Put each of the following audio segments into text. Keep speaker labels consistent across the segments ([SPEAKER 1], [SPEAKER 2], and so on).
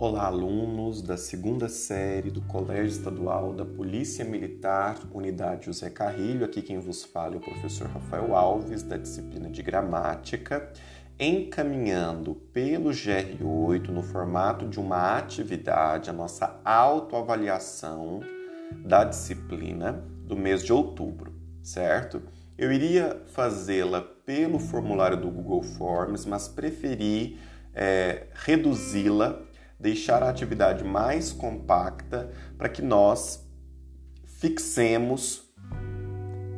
[SPEAKER 1] Olá, alunos da segunda série do Colégio Estadual da Polícia Militar, Unidade José Carrilho. Aqui quem vos fala é o professor Rafael Alves, da disciplina de Gramática, encaminhando pelo GR8 no formato de uma atividade a nossa autoavaliação da disciplina do mês de outubro, certo? Eu iria fazê-la pelo formulário do Google Forms, mas preferi é, reduzi-la deixar a atividade mais compacta para que nós fixemos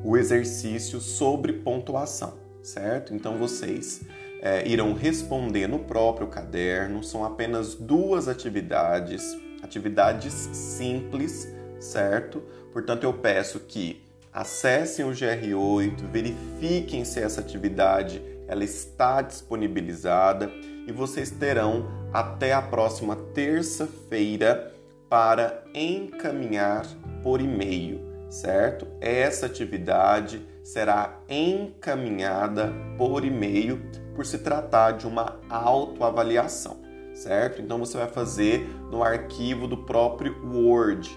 [SPEAKER 1] o exercício sobre pontuação, certo? Então vocês é, irão responder no próprio caderno, são apenas duas atividades, atividades simples, certo? Portanto, eu peço que acessem o GR8, verifiquem se essa atividade ela está disponibilizada e vocês terão até a próxima terça-feira para encaminhar por e-mail, certo? Essa atividade será encaminhada por e-mail por se tratar de uma autoavaliação, certo? Então você vai fazer no arquivo do próprio Word,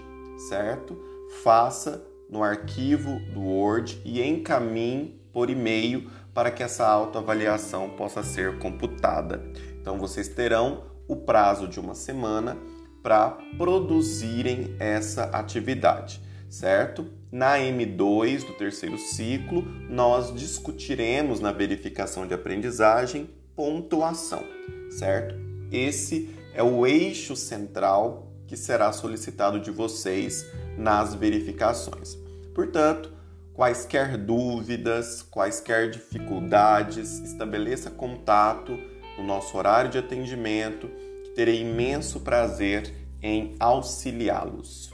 [SPEAKER 1] certo? Faça no arquivo do Word e encaminhe por e-mail para que essa autoavaliação possa ser computada. Então vocês terão o prazo de uma semana para produzirem essa atividade, certo? Na M2 do terceiro ciclo, nós discutiremos na verificação de aprendizagem pontuação, certo? Esse é o eixo central que será solicitado de vocês nas verificações. Portanto, quaisquer dúvidas, quaisquer dificuldades, estabeleça contato no nosso horário de atendimento, terei imenso prazer em auxiliá-los.